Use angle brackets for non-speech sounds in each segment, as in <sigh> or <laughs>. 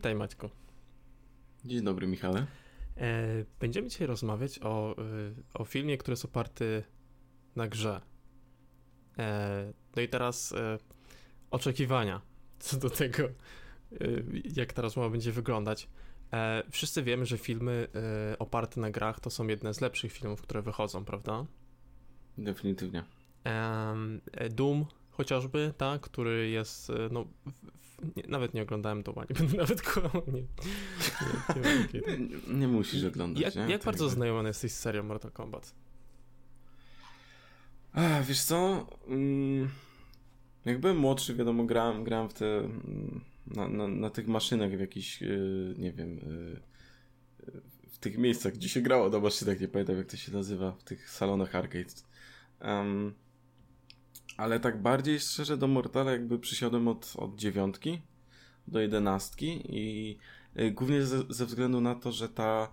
Witaj Maćku. Dzień dobry Michale. E, będziemy dzisiaj rozmawiać o, e, o filmie, który jest oparty na grze. E, no i teraz oczekiwania co do tego, jak ta rozmowa będzie wyglądać. Wszyscy wiemy, że filmy oparte na grach to są jedne z lepszych filmów, które wychodzą, prawda? Definitywnie. Doom chociażby, tak, który jest, no, nie, nawet nie oglądałem to, nie będę nawet kłamał, nie, nie, nie, nie, musisz oglądać. Jak, jak bardzo jakby... znajomy jesteś z serią Mortal Kombat? A, wiesz co, mm, jak byłem młodszy, wiadomo, grałem, grałem w te, mm, na, na, na tych maszynach w jakichś, yy, nie wiem, yy, w tych miejscach, gdzie się grało na maszynach, nie pamiętam jak to się nazywa, w tych salonach arcade. Um, ale tak bardziej szczerze do Mortala jakby przysiadłem od, od dziewiątki do jedenastki i y, głównie ze, ze, względu na to, że ta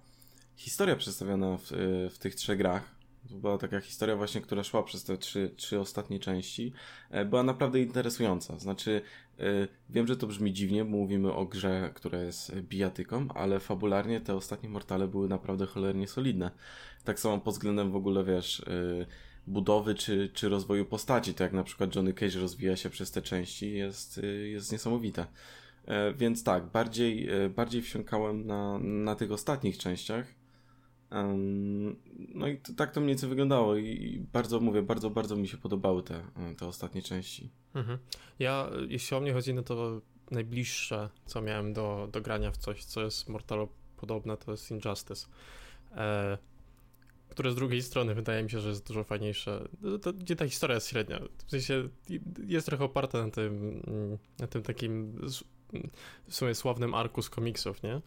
historia przedstawiona w, y, w tych trzech grach, to była taka historia właśnie, która szła przez te trzy, trzy ostatnie części, e, była naprawdę interesująca. Znaczy, y, wiem, że to brzmi dziwnie, bo mówimy o grze, która jest bijatyką, ale fabularnie te ostatnie Mortale były naprawdę cholernie solidne. Tak samo pod względem w ogóle, wiesz, budowy czy, czy rozwoju postaci, tak jak na przykład Johnny Cage rozwija się przez te części, jest, y, jest niesamowite. E, więc tak, bardziej, e, bardziej wsiąkałem na, na tych ostatnich częściach. No i to, tak to mniej więcej wyglądało i bardzo mówię, bardzo, bardzo mi się podobały te, te ostatnie części. Mhm. Ja, jeśli o mnie chodzi, no to najbliższe, co miałem do, do grania w coś, co jest Mortalu podobne, to jest Injustice. E, które z drugiej strony wydaje mi się, że jest dużo fajniejsze. No to, gdzie ta historia jest średnia. W sensie jest trochę oparta na tym, na tym takim w sumie sławnym arku z komiksów, nie?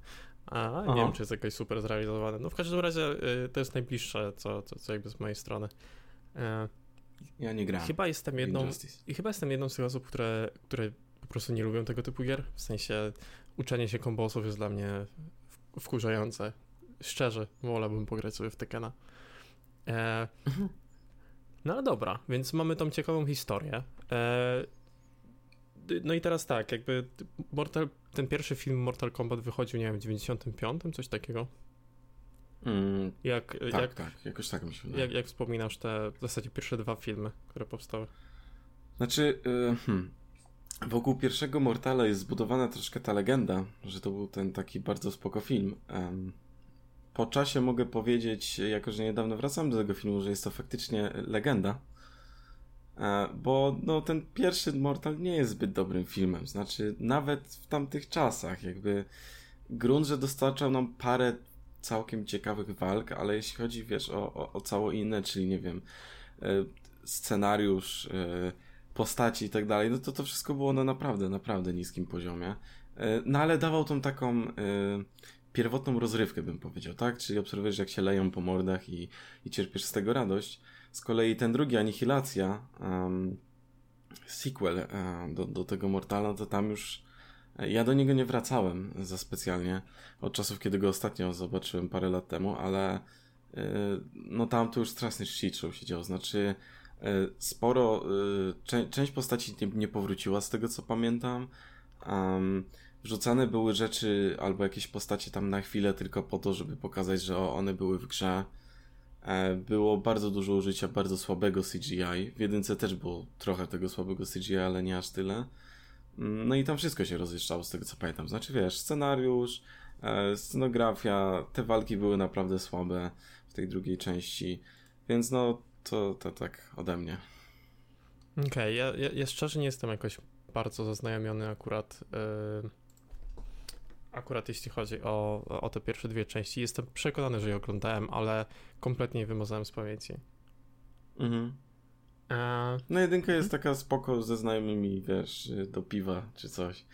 A nie wiem, czy jest jakoś super zrealizowane. No w każdym razie y, to jest najbliższe, co, co, co jakby z mojej strony. E, ja nie gram. Chyba jestem jedną, i chyba jestem jedną z tych osób, które, które po prostu nie lubią tego typu gier. W sensie uczenie się kombosów jest dla mnie wkurzające. Szczerze, wolałbym pograć sobie w Tekena. E, no ale dobra, więc mamy tą ciekawą historię. E, no i teraz tak, jakby Mortal, ten pierwszy film Mortal Kombat wychodził, nie wiem, w 95, coś takiego. Mm, jak, tak, jak, tak, jakoś tak mi się wydaje. Jak, jak wspominasz te w zasadzie pierwsze dwa filmy, które powstały? Znaczy, yy, hmm, wokół pierwszego Mortala jest zbudowana troszkę ta legenda, że to był ten taki bardzo spoko film. Um, po czasie mogę powiedzieć, jako że niedawno wracam do tego filmu, że jest to faktycznie legenda. E, bo no, ten pierwszy Mortal nie jest zbyt dobrym filmem. Znaczy, nawet w tamtych czasach, jakby grunt, że dostarczał nam parę całkiem ciekawych walk, ale jeśli chodzi, wiesz, o, o, o cało inne, czyli nie wiem, e, scenariusz, e, postaci i tak dalej, no to to wszystko było na naprawdę, naprawdę niskim poziomie. No ale dawał tą taką pierwotną rozrywkę, bym powiedział, tak? Czyli obserwujesz, jak się leją po mordach i, i cierpisz z tego radość. Z kolei ten drugi, Anihilacja, um, sequel um, do, do tego Mortala, to tam już e, ja do niego nie wracałem za specjalnie od czasów, kiedy go ostatnio zobaczyłem parę lat temu, ale yy, no tam to już straszny shit show się działo. Znaczy, sporo, czę część postaci nie, powróciła z tego, co pamiętam. Wrzucane były rzeczy albo jakieś postacie tam na chwilę tylko po to, żeby pokazać, że one były w grze. E, było bardzo dużo użycia bardzo słabego CGI. W jedynce też było trochę tego słabego CGI, ale nie aż tyle. Mm, no i tam wszystko się rozjeżdżało z tego co pamiętam. Znaczy wiesz, scenariusz, e, scenografia, te walki były naprawdę słabe w tej drugiej części. Więc no, to, to tak ode mnie. Okej, okay, ja, ja, ja, szczerze nie jestem jakoś bardzo zaznajomiony akurat yy, akurat jeśli chodzi o, o te pierwsze dwie części. Jestem przekonany, że je oglądałem, ale kompletnie wymazałem z pamięci. Mhm. E... No jedynka jest taka spoko ze znajomymi, wiesz, do piwa czy coś.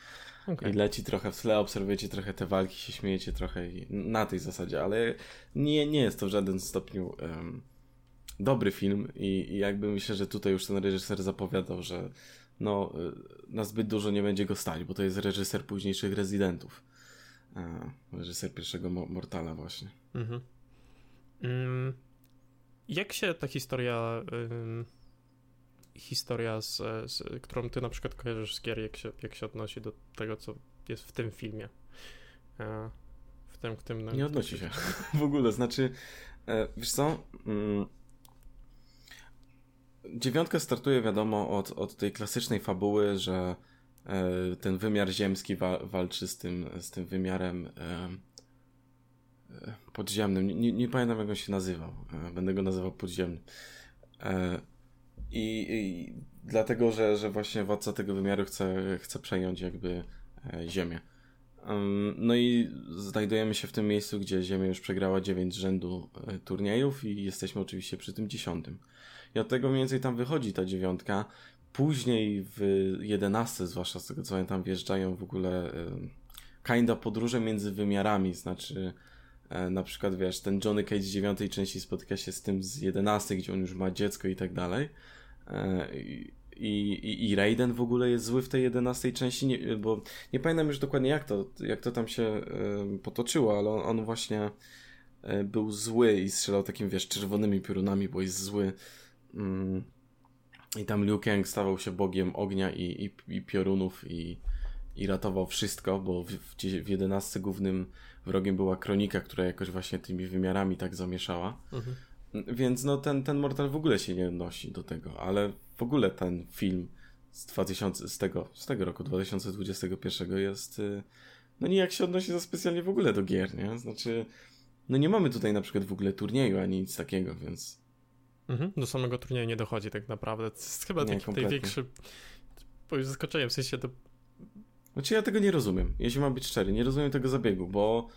Okay. I leci trochę w tle, obserwujecie trochę te walki, się śmiejecie trochę na tej zasadzie, ale nie, nie jest to w żaden stopniu um, dobry film i, i jakby myślę, że tutaj już ten reżyser zapowiadał, że no, y, na zbyt dużo nie będzie go stać, bo to jest reżyser późniejszych rezydentów. A, reżyser pierwszego Mortala właśnie. Mhm. Mm, jak się ta historia... historia, z, z, którą ty na przykład kojarzysz z gier, jak się, jak się odnosi do tego, co jest w tym filmie. E, w tym, w tym, no, nie odnosi się <laughs> w ogóle, znaczy e, wiesz co mm, dziewiątka startuje wiadomo od, od tej klasycznej fabuły, że ten wymiar ziemski wa walczy z tym, z tym wymiarem e, podziemnym. Nie, nie, pamiętam jak on się nazywał. Będę go nazywał podziemnym. I, i dlatego, że, że właśnie władca tego wymiaru chce, chce przejąć jakby ziemię. No i znajdujemy się w tym miejscu, gdzie Ziemia już przegrała 9 rzędu e, turniejów i jesteśmy oczywiście przy tym dziesiątym. I od tego mniej więcej tam wychodzi ta dziewiątka. Później w 11, zwłaszcza z tego co tam wjeżdżają w ogóle e, kinda podróże między wymiarami, znaczy e, na przykład wiesz, ten Johnny Cage z dziewiątej części spotyka się z tym z 11, gdzie on już ma dziecko i tak dalej i, i, i Raiden w ogóle jest zły w tej jedenastej części, nie, bo nie pamiętam już dokładnie jak to, jak to tam się potoczyło, ale on, on właśnie y, był zły i strzelał takim, wiesz, czerwonymi piorunami, bo jest zły. Mm. I tam Liu Kang stawał się bogiem ognia i, i, i piorunów i, i ratował wszystko, bo w, w, w 11 głównym wrogiem była kronika, która jakoś właśnie tymi wymiarami tak zamieszała. Mhm. Więc no ten, ten Mortal w ogóle się nie odnosi do tego, ale w ogóle ten film z 2000, z tego, z tego roku 2021 jest y, no nijak się odnosi za specjalnie w ogóle do gier, nie? Znaczy no nie mamy tutaj na przykład w ogóle turnieju ani nic takiego, więc mhm, do samego turnieju nie dochodzi tak naprawdę. To jest chyba nie, taki największy zaskoczenie, w sensie to znaczy ja tego nie rozumiem, jeśli mam być szczery, nie rozumiem tego zabiegu, bo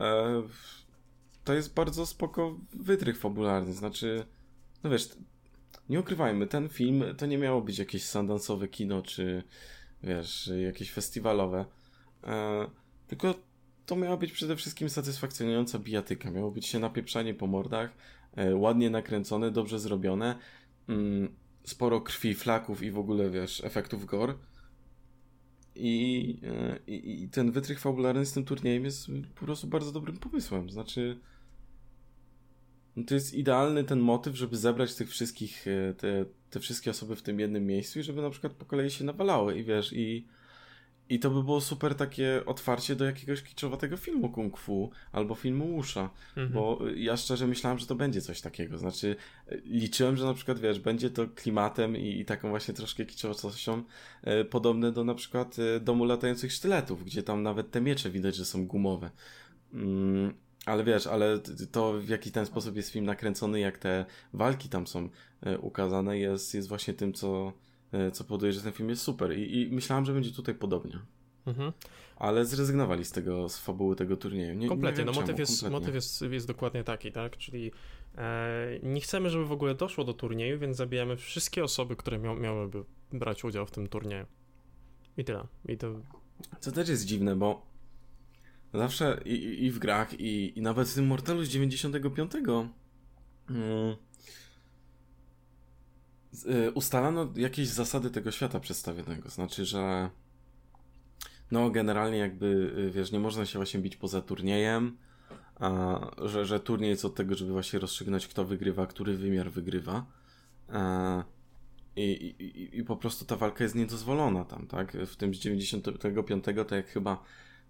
e, to jest bardzo spoko wytrych fabularny, znaczy no wiesz, nie ukrywajmy, ten film to nie miało być jakieś sandansowe kino, czy wiesz, jakieś festiwalowe, e, tylko to miała być przede wszystkim satysfakcjonująca bijatyka, miało być się napieprzanie po mordach, ładnie nakręcone, dobrze zrobione, mm, sporo krwi, flaków i w ogóle, wiesz, efektów gore. I, e, i, I ten wytrych fabularny z tym turniejem jest po prostu bardzo dobrym pomysłem. Znaczy, no to jest idealny ten motyw, żeby zebrać tych wszystkich, e, te, te wszystkie osoby w tym jednym miejscu i żeby na przykład po kolei się nawalały i wiesz, i, i to by było super takie otwarcie do jakiegoś kiczowatego filmu kung fu albo filmu Usza, mhm. bo ja szczerze myślałem, że to będzie coś takiego, znaczy liczyłem, że na przykład wiesz, będzie to klimatem i, i taką właśnie troszkę kiczowatością e, podobne do na przykład e, domu latających sztyletów, gdzie tam nawet te miecze widać, że są gumowe. Mm, ale wiesz, ale to w jaki ten sposób jest film nakręcony, jak te walki tam są e, ukazane, jest, jest właśnie tym, co, co powoduje, że ten film jest super. I, i myślałem, że będzie tutaj podobnie. Mhm. Ale zrezygnowali z tego, z fabuły tego turnieju. Nie, kompletnie, nie no motyw, jest, kompletnie. motyw jest, jest dokładnie taki, tak? Czyli e, nie chcemy, żeby w ogóle doszło do turnieju, więc zabijamy wszystkie osoby, które mia miałyby brać udział w tym turnieju. I tyle. I to... Co też jest dziwne, bo Zawsze i, i w grach, i, i nawet w tym Mortalu z 95 hmm, y, ustalano jakieś zasady tego świata przedstawionego. Znaczy, że no generalnie jakby, y, wiesz, nie można się właśnie bić poza turniejem, a, że, że turniej jest od tego, żeby właśnie rozstrzygnąć, kto wygrywa, który wymiar wygrywa. A, i, i, I po prostu ta walka jest niedozwolona tam, tak? W tym z 95 to jak chyba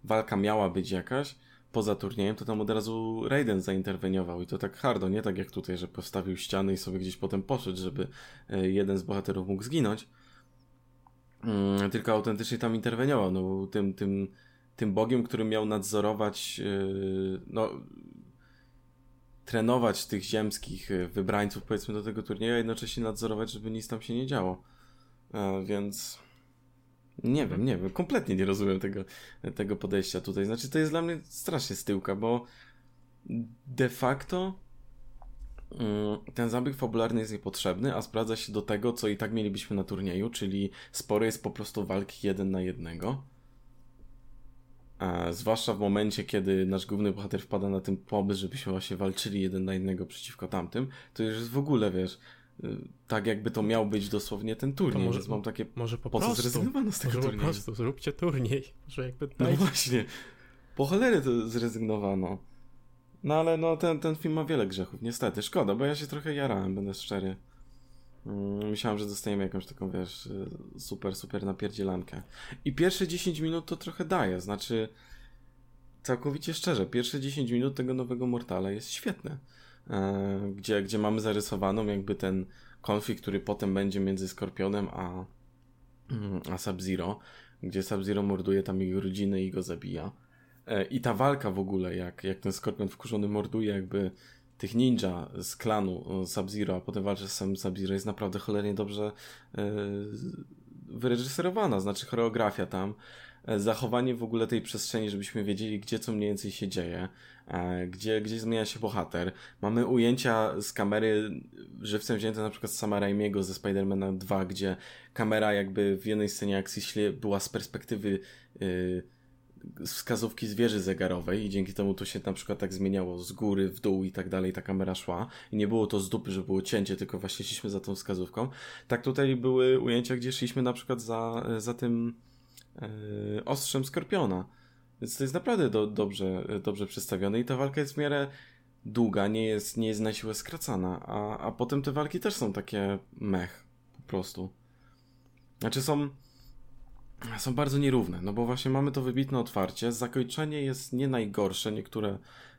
walka miała być jakaś, poza turniejem, to tam od razu Raiden zainterweniował i to tak hardo, nie tak jak tutaj, że postawił ściany i sobie gdzieś potem poszedł, żeby e, jeden z bohaterów mógł zginąć. Mm, tylko autentycznie tam interweniował, no tym, tym, tym bogiem, który miał nadzorować, e, no, trenować tych ziemskich e, wybrańców, powiedzmy, do tego turnieju, a jednocześnie nadzorować, żeby nic tam się nie działo. Więc nie wiem, nie wiem, kompletnie nie rozumiem tego, tego podejścia tutaj. Znaczy, to jest dla mnie strasznie styłka, bo de facto mm, ten zabieg fabularny jest niepotrzebny, a sprawdza się do tego, co i tak mielibyśmy na turnieju, czyli sporo jest po prostu walki jeden na jednego. A zwłaszcza w momencie, kiedy nasz główny bohater wpada na ten pomysł, żebyśmy właśnie walczyli jeden na jednego przeciwko tamtym, to już jest w ogóle, wiesz, tak jakby to miał być dosłownie ten turniej, to może, więc mam takie, może po, prostu, zrezygnowano z tego może turnieju? po prostu zróbcie turniej, <laughs> że jakby No właśnie, po cholery to zrezygnowano. No ale no ten, ten film ma wiele grzechów, niestety, szkoda, bo ja się trochę jarałem, będę szczery. Mm, myślałem, że dostajemy jakąś taką, wiesz, super, super napierdzielankę. I pierwsze 10 minut to trochę daje, znaczy całkowicie szczerze, pierwsze 10 minut tego nowego Mortala jest świetne. E, gdzie, gdzie mamy zarysowaną jakby ten konflikt, który potem będzie między Skorpionem a, mm, a Sub-Zero, gdzie Sub-Zero morduje tam jego rodzinę i go zabija. E, I ta walka w ogóle, jak, jak ten Skorpion wkurzony morduje jakby tych ninja z klanu e, Sub-Zero, a potem walczy z samym Sub-Zero, jest naprawdę cholernie dobrze wyreżyserowana, znaczy choreografia tam, zachowanie w ogóle tej przestrzeni, żebyśmy wiedzieli, gdzie co mniej więcej się dzieje, e, gdzie, gdzie zmienia się bohater. Mamy ujęcia z kamery żywcem wzięte na przykład z sama Raimiego ze Spidermana 2, gdzie kamera jakby w jednej scenie akcji była z perspektywy yy, wskazówki z wieży zegarowej i dzięki temu to się na przykład tak zmieniało z góry, w dół i tak dalej, ta kamera szła i nie było to z dupy, że było cięcie, tylko właśnie szliśmy za tą wskazówką. Tak tutaj były ujęcia, gdzie szliśmy na przykład za, za tym ostrzem Skorpiona. Więc to jest naprawdę do, dobrze, dobrze przedstawione i ta walka jest w miarę długa, nie jest, nie jest na siłę skracana, a, a potem te walki też są takie mech, po prostu. Znaczy są są bardzo nierówne, no bo właśnie mamy to wybitne otwarcie, zakończenie jest nie najgorsze, niektóre,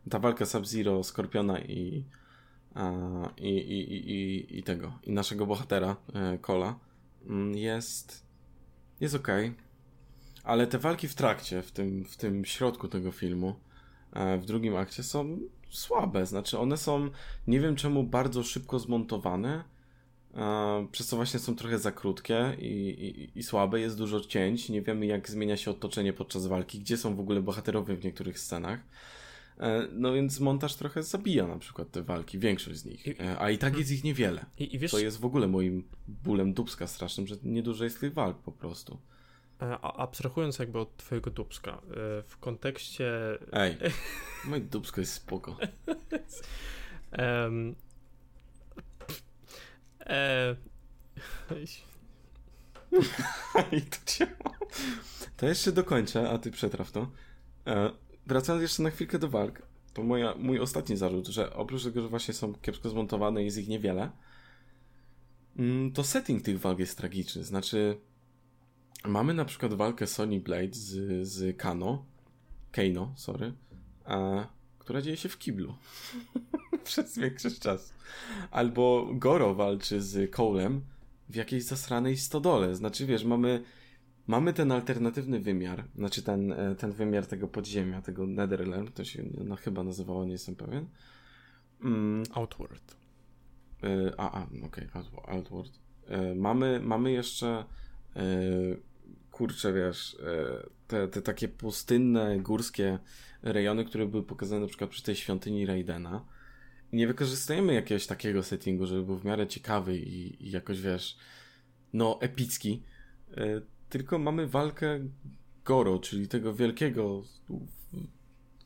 ta walka Sub-Zero, Skorpiona i, a, i, i, i, i, tego, i naszego bohatera, e, Kola, mm, jest, jest okej. Okay ale te walki w trakcie, w tym, w tym środku tego filmu, e, w drugim akcie są słabe. Znaczy, one są, nie wiem czemu, bardzo szybko zmontowane, e, przez co właśnie są trochę za krótkie i, i, i słabe. Jest dużo cięć, nie wiemy jak zmienia się otoczenie podczas walki, gdzie są w ogóle bohaterowie w niektórych scenach. E, no więc montaż trochę zabija na przykład te walki, większość z nich, a i tak jest ich niewiele. I, i wiesz... To jest w ogóle moim bólem dubska strasznym, że niedużo jest tych walk po prostu. E, abstrahując jakby od twojego dubska, e, w kontekście... Ej, <laughs> moje dubsko jest spoko. um, e... <laughs> I to. To jeszcze dokończę, a ty przetraw to. E, wracając jeszcze na chwilkę do walk, to moja, mój ostatni zarzut, że oprócz tego, że właśnie są kiepsko zmontowane i jest ich niewiele, mm, to setting tych walk jest tragiczny. Znaczy, Mamy na przykład walkę Sony Blade z, z Kano, Kano, sorry, a, która dzieje się w kiblu <laughs> przez większość czasu. Albo Goro walczy z Colem w jakiejś zasranej stodole. Znaczy, wiesz, mamy, mamy ten alternatywny wymiar, znaczy ten, e, ten wymiar tego podziemia, tego Netherland, to się no, chyba nazywało, nie jestem pewien. Mm. Outward. Y, a, a, okej, okay, Outward. Y, mamy, mamy jeszcze kurczę, wiesz, e, te, te takie pustynne, górskie rejony, które były pokazane na przykład przy tej świątyni Raidena. Nie wykorzystujemy jakiegoś takiego settingu, żeby był w miarę ciekawy i, i jakoś, wiesz, no, epicki. E, tylko mamy walkę Goro, czyli tego wielkiego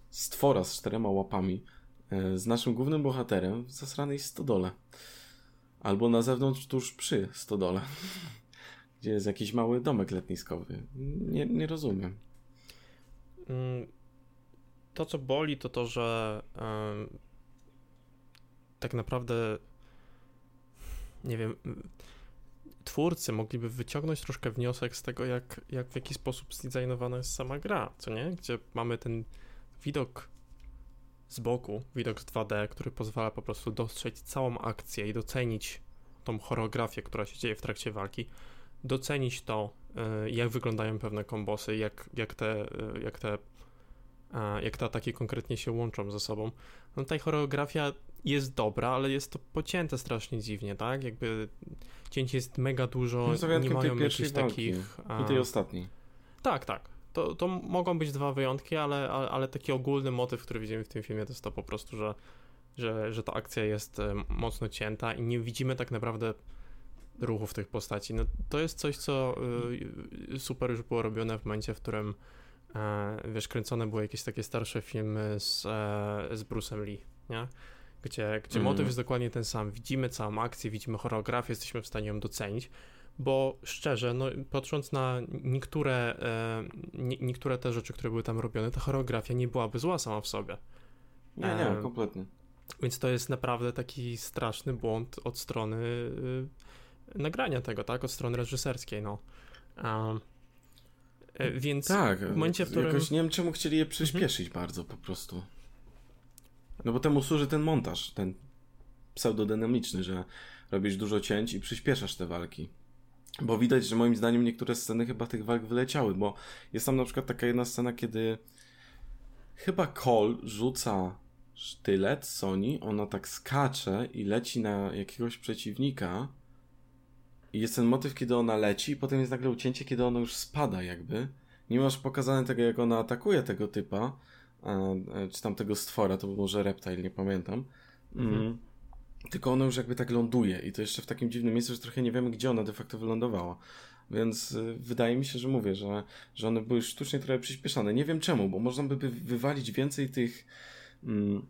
stwora z czterema łapami, e, z naszym głównym bohaterem w zasranej stodole. Albo na zewnątrz, tuż przy stodole <laughs> gdzie jest jakiś mały domek letniskowy. Nie, nie rozumiem. Mm, to, co boli, to to, że tak naprawdę nie wiem, twórcy mogliby wyciągnąć troszkę wniosek z tego, jak, jak w jaki sposób zdesignowana jest sama gra, co nie? Gdzie mamy ten widok z boku, widok z 2D, który pozwala po prostu dostrzec całą akcję i docenić tą choreografię, która się dzieje w trakcie walki docenić to, e, jak wyglądają pewne kombosy, jak, jak, te, e, jak, te, e, jak te ataki konkretnie się łączą ze sobą. No tutaj choreografia jest dobra, ale jest to pocięte strasznie dziwnie, tak? Jakby cięć jest mega dużo, no, nie mają jakichś takich... I tej ostatniej. Tak, tak. To, to mogą być dwa wyjątki, ale, ale, ale taki ogólny motyw, który widzimy w tym filmie, to jest to po prostu, że, że, że ta akcja jest mocno cięta i nie widzimy tak naprawdę ruchów tych postaci. No, to jest coś, co y, super już było robione w momencie, w którym e, wiesz, kręcone były jakieś takie starsze filmy z, e, z Bruce'em Lee, nie? Gdzie, gdzie mm. motyw jest dokładnie ten sam. Widzimy całą akcję, widzimy choreografię, jesteśmy w stanie ją docenić, bo szczerze, no, patrząc na niektóre, e, nie, niektóre te rzeczy, które były tam robione, ta choreografia nie byłaby zła sama w sobie. Nie, nie, kompletnie. Więc to jest naprawdę taki straszny błąd od strony y, nagrania tego, tak, od strony reżyserskiej, no. Um, więc tak, w momencie, w którym... Jakoś nie wiem, czemu chcieli je przyspieszyć mhm. bardzo po prostu. No bo temu służy ten montaż, ten pseudodynamiczny, że robisz dużo cięć i przyspieszasz te walki. Bo widać, że moim zdaniem niektóre sceny chyba tych walk wyleciały, bo jest tam na przykład taka jedna scena, kiedy chyba Cole rzuca sztylet Sony, ona tak skacze i leci na jakiegoś przeciwnika jest ten motyw, kiedy ona leci i potem jest nagle ucięcie, kiedy ona już spada jakby. Nie masz pokazane tego, jak ona atakuje tego typa, czy tam tego stwora, to był może reptile, nie pamiętam. Mhm. Mm. Tylko ona już jakby tak ląduje i to jeszcze w takim dziwnym miejscu, że trochę nie wiemy, gdzie ona de facto wylądowała. Więc y, wydaje mi się, że mówię, że, że one były sztucznie trochę przyspieszone. Nie wiem czemu, bo można by wywalić więcej tych mm,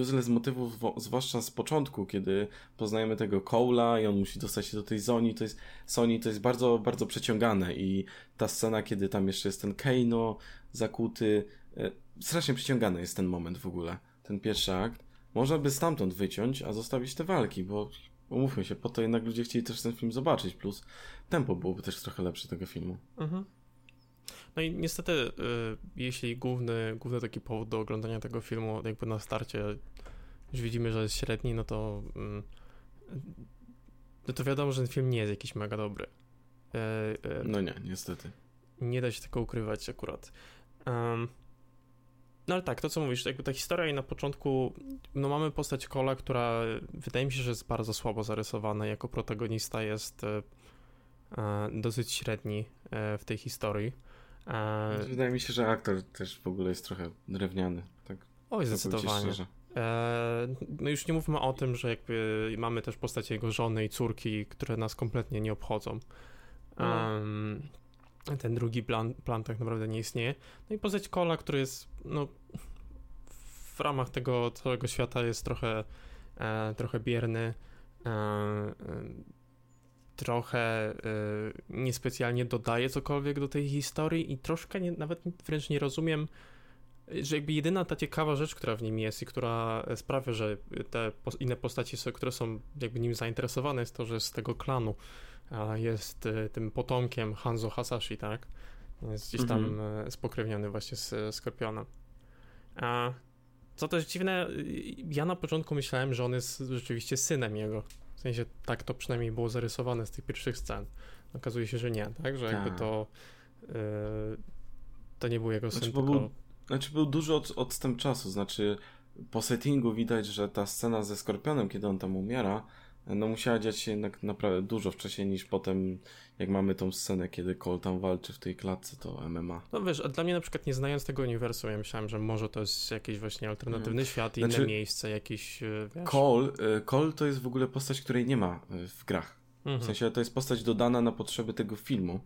useless motywów, zwłaszcza z początku, kiedy poznajemy tego Cole'a i on musi dostać się do tej Sony, to jest Sony, to jest bardzo, bardzo przeciągane i ta scena, kiedy tam jeszcze jest ten Keino zakuty, e, strasznie przyciągany jest ten moment w ogóle, ten pierwszy akt. Można by stamtąd wyciąć, a zostawić te walki, bo umówmy się, po to jednak ludzie chcieli też ten film zobaczyć, plus tempo byłoby też trochę lepsze tego filmu. Mhm. No i niestety, y, jeśli główny, główny taki powód do oglądania tego filmu, jakby na starcie już widzimy, że jest średni, no to mm, no to wiadomo, że ten film nie jest jakiś mega dobry. E, e, no nie, niestety. Nie da się tego ukrywać akurat. No ale tak, to co mówisz, jakby ta historia i na początku, no mamy postać Kola, która wydaje mi się, że jest bardzo słabo zarysowana, jako protagonista jest e, dosyć średni w tej historii. E, wydaje mi się, że aktor też w ogóle jest trochę drewniany, tak? Oj, zdecydowanie. E, no już nie mówmy o tym, że jakby mamy też postacie jego żony i córki, które nas kompletnie nie obchodzą. Um, ten drugi plan, plan tak naprawdę nie istnieje. No i postać Kola, który jest no, w ramach tego całego świata jest trochę, e, trochę bierny, e, trochę niespecjalnie dodaje cokolwiek do tej historii i troszkę nie, nawet wręcz nie rozumiem, że jakby jedyna ta ciekawa rzecz, która w nim jest i która sprawia, że te inne postaci, które są jakby nim zainteresowane, jest to, że z tego klanu jest y, tym potomkiem Hanzo Hasashi, tak? Jest gdzieś tam mhm. spokrewniony właśnie z Skorpionem. A co też dziwne, y, ja na początku myślałem, że on jest rzeczywiście synem jego. Sensie tak to przynajmniej było zarysowane z tych pierwszych scen. Okazuje się, że nie, tak? Że jakby tak. to yy, to nie był jego syn, znaczy, tylko... Był, znaczy był dużo od, odstęp czasu, znaczy po settingu widać, że ta scena ze Skorpionem, kiedy on tam umiera, no musiała dziać się jednak naprawdę dużo wcześniej niż potem, jak mamy tą scenę, kiedy Cole tam walczy w tej klatce, to MMA. No wiesz, a dla mnie na przykład nie znając tego uniwersum, ja myślałem, że może to jest jakiś właśnie alternatywny hmm. świat, inne znaczy, miejsce, jakiś, e, wiesz... Cole, e, Cole to jest w ogóle postać, której nie ma e, w grach. Mhm. W sensie to jest postać dodana na potrzeby tego filmu.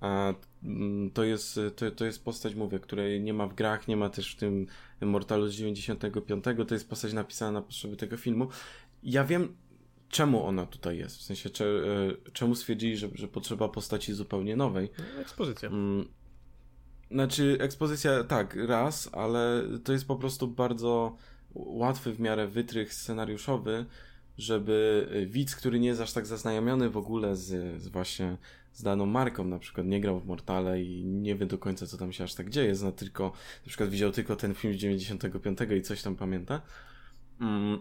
A mm, to jest, to, to jest postać, mówię, której nie ma w grach, nie ma też w tym Mortalu z 95. To jest postać napisana na potrzeby tego filmu. Ja wiem, czemu ona tutaj jest. W sensie, cze, e, czemu stwierdzili, że, że potrzeba postaci zupełnie nowej. No, ekspozycja. Mm, znaczy, ekspozycja tak, raz, ale to jest po prostu bardzo łatwy w miarę wytrych scenariuszowy, żeby widz, który nie jest aż tak zaznajomiony w ogóle z, z właśnie z daną marką, na przykład nie grał w Mortale i nie wie do końca, co tam się aż tak dzieje, zna tylko, na przykład widział tylko ten film z 95 i coś tam pamięta, mm,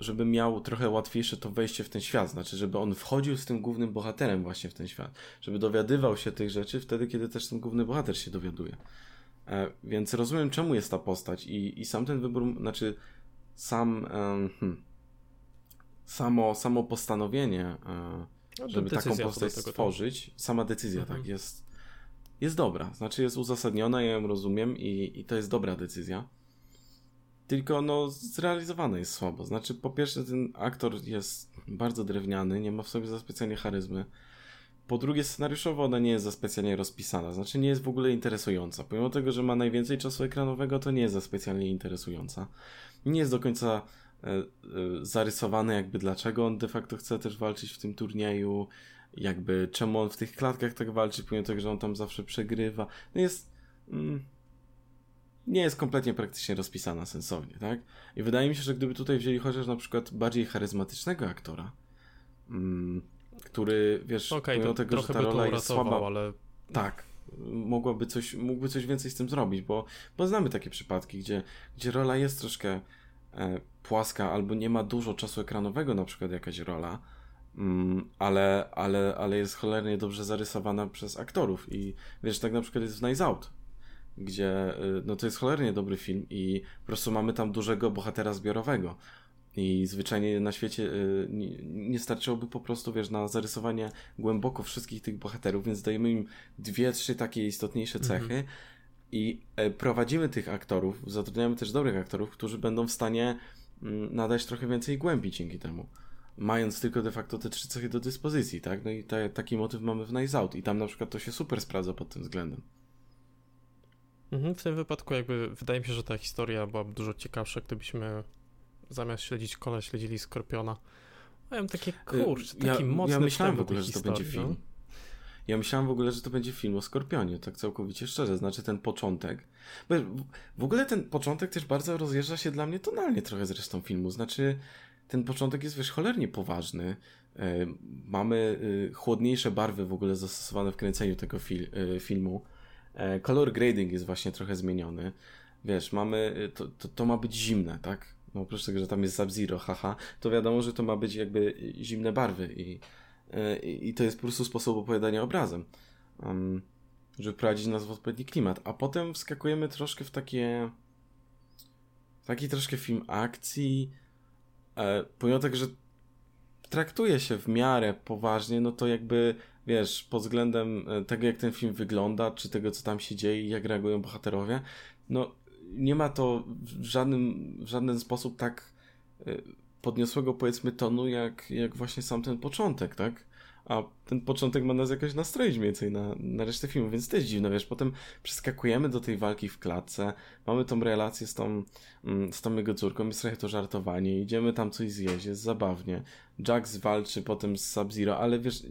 żeby miał trochę łatwiejsze to wejście w ten świat, znaczy, żeby on wchodził z tym głównym bohaterem właśnie w ten świat, żeby dowiadywał się tych rzeczy wtedy, kiedy też ten główny bohater się dowiaduje. E, więc rozumiem, czemu jest ta postać i, i sam ten wybór, znaczy sam hmm, samo, samo postanowienie, e, no, żeby taką postać stworzyć, sama decyzja, mhm. tak, jest, jest dobra, znaczy jest uzasadniona, ja ją rozumiem i, i to jest dobra decyzja. Tylko no, zrealizowane jest słabo. Znaczy, po pierwsze, ten aktor jest bardzo drewniany, nie ma w sobie za specjalnie charyzmy. Po drugie, scenariuszowo ona nie jest za specjalnie rozpisana, znaczy nie jest w ogóle interesująca. Pomimo tego, że ma najwięcej czasu ekranowego, to nie jest za specjalnie interesująca. Nie jest do końca e, e, zarysowany jakby dlaczego on de facto chce też walczyć w tym turnieju, jakby czemu on w tych klatkach tak walczy, pomimo tego, że on tam zawsze przegrywa. No jest... Mm, nie jest kompletnie praktycznie rozpisana sensownie, tak? I wydaje mi się, że gdyby tutaj wzięli chociaż na przykład bardziej charyzmatycznego aktora, mm, który, wiesz, okay, pomimo tego, że ta rola jest słaba, ale... tak, mogłaby coś, mógłby coś więcej z tym zrobić, bo, bo znamy takie przypadki, gdzie, gdzie rola jest troszkę e, płaska albo nie ma dużo czasu ekranowego, na przykład jakaś rola, mm, ale, ale, ale jest cholernie dobrze zarysowana przez aktorów i wiesz, tak na przykład jest w Nice Out, gdzie y, no to jest cholernie dobry film i po prostu mamy tam dużego bohatera zbiorowego. I zwyczajnie na świecie y, nie, starczyłoby po prostu, wiesz, na zarysowanie głęboko wszystkich tych bohaterów, więc dajemy im dwie, trzy takie istotniejsze mhm. cechy i e, prowadzimy tych aktorów, zatrudniamy też dobrych aktorów, którzy będą w stanie mm, nadać trochę więcej głębi dzięki temu. Mając tylko de facto te trzy cechy do dyspozycji, tak? No i te, taki motyw mamy w Nice Out i tam na przykład to się super sprawdza pod tym względem. Mhm, w tym wypadku jakby wydaje mi się, że ta historia byłaby dużo ciekawsza, gdybyśmy zamiast śledzić kola, śledzili Skorpiona. Miałem takie, y, kurczę, taki ja, mocny Ja myślałem w ogóle, że to będzie film. No? Ja myślałem w ogóle, że to będzie film o Skorpionie, tak całkowicie szczerze. Znaczy ten początek. W ogóle ten początek też bardzo rozjeżdża się dla mnie tonalnie trochę z resztą filmu. Znaczy ten początek jest wiesz cholernie poważny. E, mamy y, chłodniejsze barwy w ogóle zastosowane w kręceniu tego fil y, filmu. E, color grading jest właśnie trochę zmieniony. Wiesz, mamy, to, to, to ma być zimne, tak? No oprócz tego, że tam jest Sub-Zero, haha, to wiadomo, że to ma być jakby zimne barwy i, e, i, i to jest po prostu sposób opowiadania obrazem, um, żeby prowadzić nas w odpowiedni klimat. A potem wskakujemy troszkę w takie taki troszkę film akcji, e, pomimo tego, że traktuje się w miarę poważnie, no to jakby, wiesz, pod względem e, tego, jak ten film wygląda, czy tego, co tam się dzieje jak reagują bohaterowie, no nie ma to w żadnym, w żaden sposób tak e, podniosłego powiedzmy tonu, jak, jak właśnie sam ten początek, tak? A ten początek ma nas jakoś nastroić więcej na, na resztę filmu, więc to jest dziwne, wiesz, potem przeskakujemy do tej walki w klatce, mamy tą relację z tą, mm, z tą jego córką, jest trochę to żartowanie, idziemy tam coś zjeść, jest zabawnie, Jax walczy potem z Sub-Zero, ale wiesz,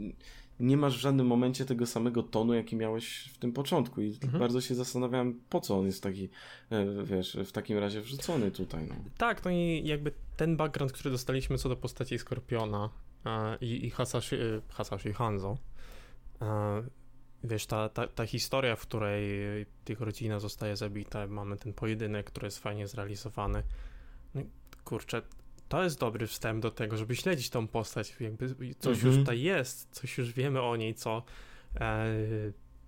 nie masz w żadnym momencie tego samego tonu, jaki miałeś w tym początku. I mhm. bardzo się zastanawiałem, po co on jest taki, e, wiesz, w takim razie wrzucony tutaj. No. Tak, no i jakby ten background, który dostaliśmy co do postaci Skorpiona e, i, i Hasashi, e, Hasashi Hanzo, wiesz, ta, ta, ta historia, w której tych rodzina zostaje zabita, mamy ten pojedynek, który jest fajnie zrealizowany. No, kurczę, to jest dobry wstęp do tego, żeby śledzić tą postać. Jakby coś mhm. już tutaj jest, coś już wiemy o niej, co, e,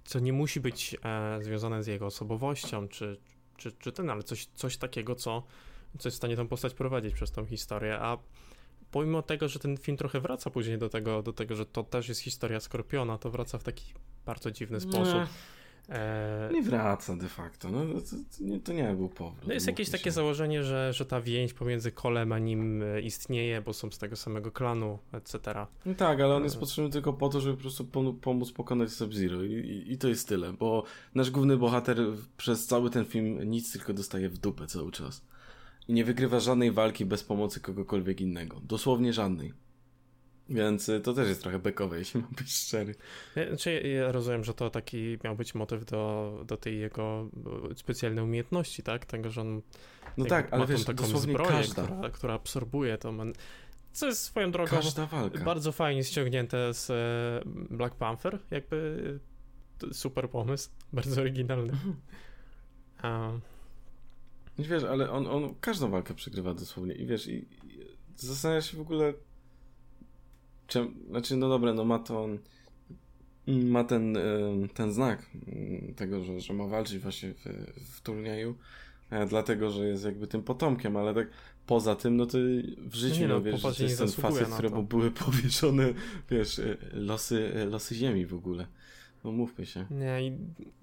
co nie musi być e, związane z jego osobowością, czy, czy, czy ten, ale coś, coś takiego, co, co jest w stanie tą postać prowadzić przez tą historię. A pomimo tego, że ten film trochę wraca później do tego, do tego że to też jest historia Skorpiona, to wraca w taki bardzo dziwny sposób. Nie. E... Nie wraca de facto, no, to, to, nie, to nie był powrót. No jest jakieś się. takie założenie, że, że ta więź pomiędzy Kolem a nim e, istnieje, bo są z tego samego klanu, etc. No tak, ale on jest e. potrzebny tylko po to, żeby po prostu pomóc pokonać Sub-Zero I, i, i, to jest tyle, bo nasz główny bohater przez cały ten film nic tylko dostaje w dupę cały czas. I nie wygrywa żadnej walki bez pomocy kogokolwiek innego. Dosłownie żadnej. Więc y, to też jest trochę bekowe, <laughs> jeśli mam być szczery. Znaczy, ja rozumiem, że to taki miał być motyw do, do tej jego y, specjalnej umiejętności, tak? Tego, że on no tak, ale wiesz, taką dosłownie zbroję, każda. Która, która absorbuje to. Man... Co jest swoją drogą każda walka. bardzo fajnie ściągnięte z e, Black Panther. Jakby super pomysł, <laughs> bardzo oryginalny. Um. Wiesz, ale on, on każdą walkę przegrywa dosłownie i wiesz, i, i zastanawiasz się w ogóle Czym, znaczy, no dobra, no ma to. Ma ten, ten znak tego, że, że ma walczyć właśnie w, w turnieju, e, dlatego, że jest jakby tym potomkiem, ale tak poza tym, no to w życiu, no, no wiesz, to jest ten facet, któremu były <laughs> powierzone, wiesz, e, losy, e, losy ziemi w ogóle. No mówmy się. Nie, i,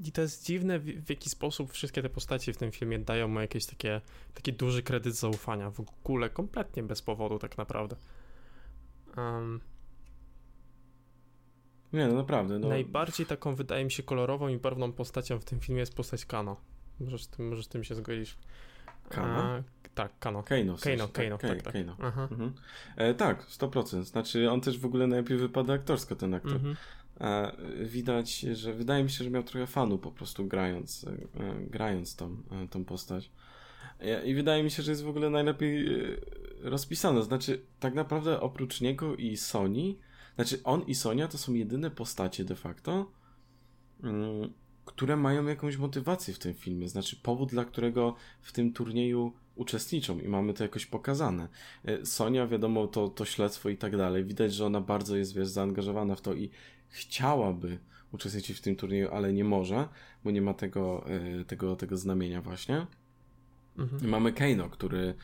i to jest dziwne, w, w, jaki sposób wszystkie te postacie w tym filmie dają mu jakieś takie, taki duży kredyt zaufania. W ogóle kompletnie bez powodu tak naprawdę. Um, nie, no naprawdę. No. Najbardziej taką, wydaje mi się, kolorową i barwną postacią w tym filmie jest postać Kano. Możesz z tym, możesz z tym się zgodzić. Kano? A, tak, Kano. Kano, w sensie, Kano, tak, tak, tak. Mhm. E, tak, 100%. Znaczy on też w ogóle najlepiej wypada aktorsko, ten aktor. Mhm. E, widać, że wydaje mi się, że miał trochę fanu po prostu grając, e, grając tą, e, tą postać. I wydaje mi się, że jest w ogóle najlepiej e, rozpisane. Znaczy, tak naprawdę oprócz niego i Sony, znaczy on i Sonia to są jedyne postacie de facto, mm, które mają jakąś motywację w tym filmie. Znaczy, powód, dla którego w tym turnieju uczestniczą i mamy to jakoś pokazane. E, Sonia, wiadomo, to, to śledztwo i tak dalej. Widać, że ona bardzo jest, wiesz, zaangażowana w to i chciałaby uczestniczyć w tym turnieju, ale nie może, bo nie ma tego, e, tego, tego znamienia właśnie. Mhm. I mamy Keino, który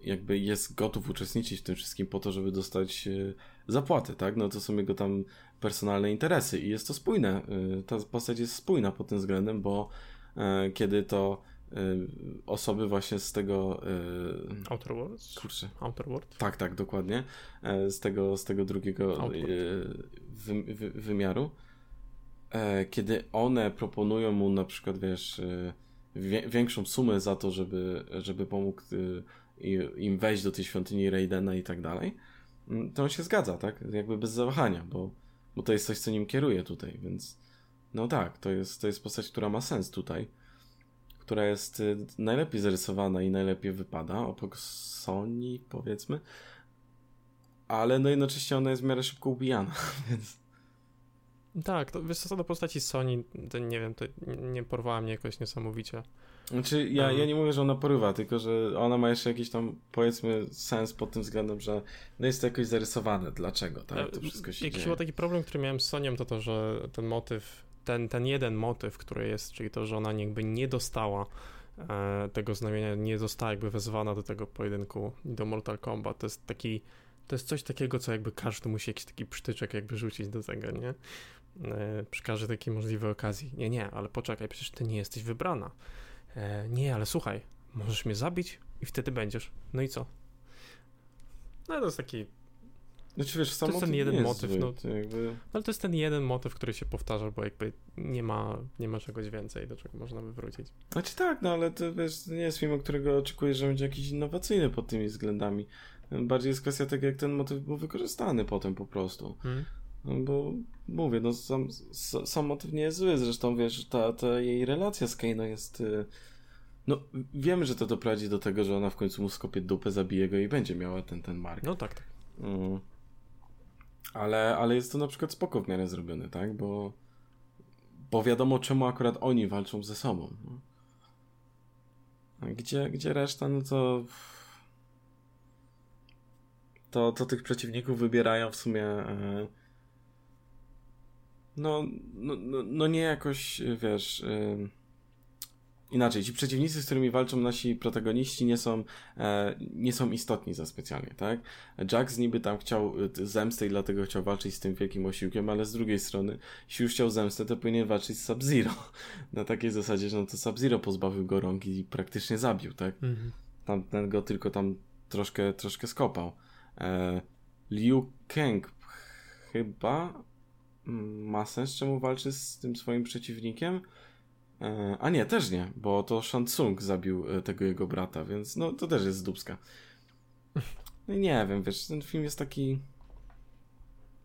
jakby jest gotów uczestniczyć w tym wszystkim po to, żeby dostać zapłatę, tak? No to są jego tam personalne interesy i jest to spójne. Ta postać jest spójna pod tym względem, bo kiedy to Y, osoby właśnie z tego. Y, Outer Worlds? Kurczę. Outer World? Tak, tak, dokładnie. E, z tego, z tego drugiego y, wy, wy, wymiaru. E, kiedy one proponują mu na przykład, wiesz, większą sumę za to, żeby, żeby pomógł im wejść do tej świątyni Raidena i tak dalej, to on się zgadza, tak? Jakby bez zawahania, bo, bo to jest coś, co nim kieruje tutaj, więc no tak, to jest, to jest postać, która ma sens tutaj która jest y, najlepiej zarysowana i najlepiej wypada, obok Sony powiedzmy, ale no jednocześnie ona jest w miarę szybko ubijana, <laughs> więc... Tak, to wiesz co, do postaci Sony, to nie wiem, to nie porwała mnie jakoś niesamowicie. Znaczy, ja, ja nie mówię, że ona porywa, tylko że ona ma jeszcze jakiś tam, powiedzmy, sens pod tym względem, że no jest to jakoś zarysowane. Dlaczego, tak? To wszystko się Jakiś taki problem, który miałem z Sonią, to to, że ten motyw ten, ten jeden motyw, który jest, czyli to, że ona jakby nie dostała e, tego znamienia, nie została jakby wezwana do tego pojedynku, do Mortal Kombat, to jest taki, to jest coś takiego, co jakby każdy musi jakiś taki przytyczek jakby rzucić do tego, nie? E, przy każdej takiej możliwej okazji. Nie, nie, ale poczekaj, przecież ty nie jesteś wybrana. E, nie, ale słuchaj, możesz mnie zabić i wtedy będziesz. No i co? No to jest taki znaczy, wiesz, to jest ten jeden motyw. Zły, no, jakby... ale to jest ten jeden motyw, który się powtarza, bo jakby nie ma, nie ma czegoś więcej, do czego można by wrócić. Znaczy tak, no ale to wiesz, nie jest film, którego oczekujesz, że będzie jakiś innowacyjny pod tymi względami. Bardziej jest kwestia tego, jak ten motyw był wykorzystany potem po prostu. Hmm. Bo mówię, no sam, sam motyw nie jest zły, zresztą wiesz, ta, ta jej relacja z Kano jest... Y, no, wiemy, że to doprowadzi do tego, że ona w końcu mu skopie dupę, zabije go i będzie miała ten, ten mark. No tak, tak. Mm. Ale, ale jest to na przykład spoko w miarę zrobione, tak? Bo, bo wiadomo, czemu akurat oni walczą ze sobą. No. Gdzie, gdzie reszta, no to, to. To tych przeciwników wybierają w sumie. E, no, no, no, no nie jakoś, wiesz. E, inaczej, ci przeciwnicy, z którymi walczą nasi protagoniści, nie są, e, nie są istotni za specjalnie, tak? Jax niby tam chciał e, zemsty i dlatego chciał walczyć z tym wielkim osiłkiem, ale z drugiej strony, jeśli już chciał zemstę, to powinien walczyć z Sub-Zero. <laughs> Na takiej zasadzie, że no to Sub-Zero pozbawił go rąk i praktycznie zabił, tak? Mhm. Tam, ten go tylko tam troszkę, troszkę skopał. E, Liu Kang chyba ma sens, czemu walczy z tym swoim przeciwnikiem? E, a nie, też nie, bo to Shansung zabił e, tego jego brata, więc no to też jest dubska. No i nie wiem, wiesz, ten film jest taki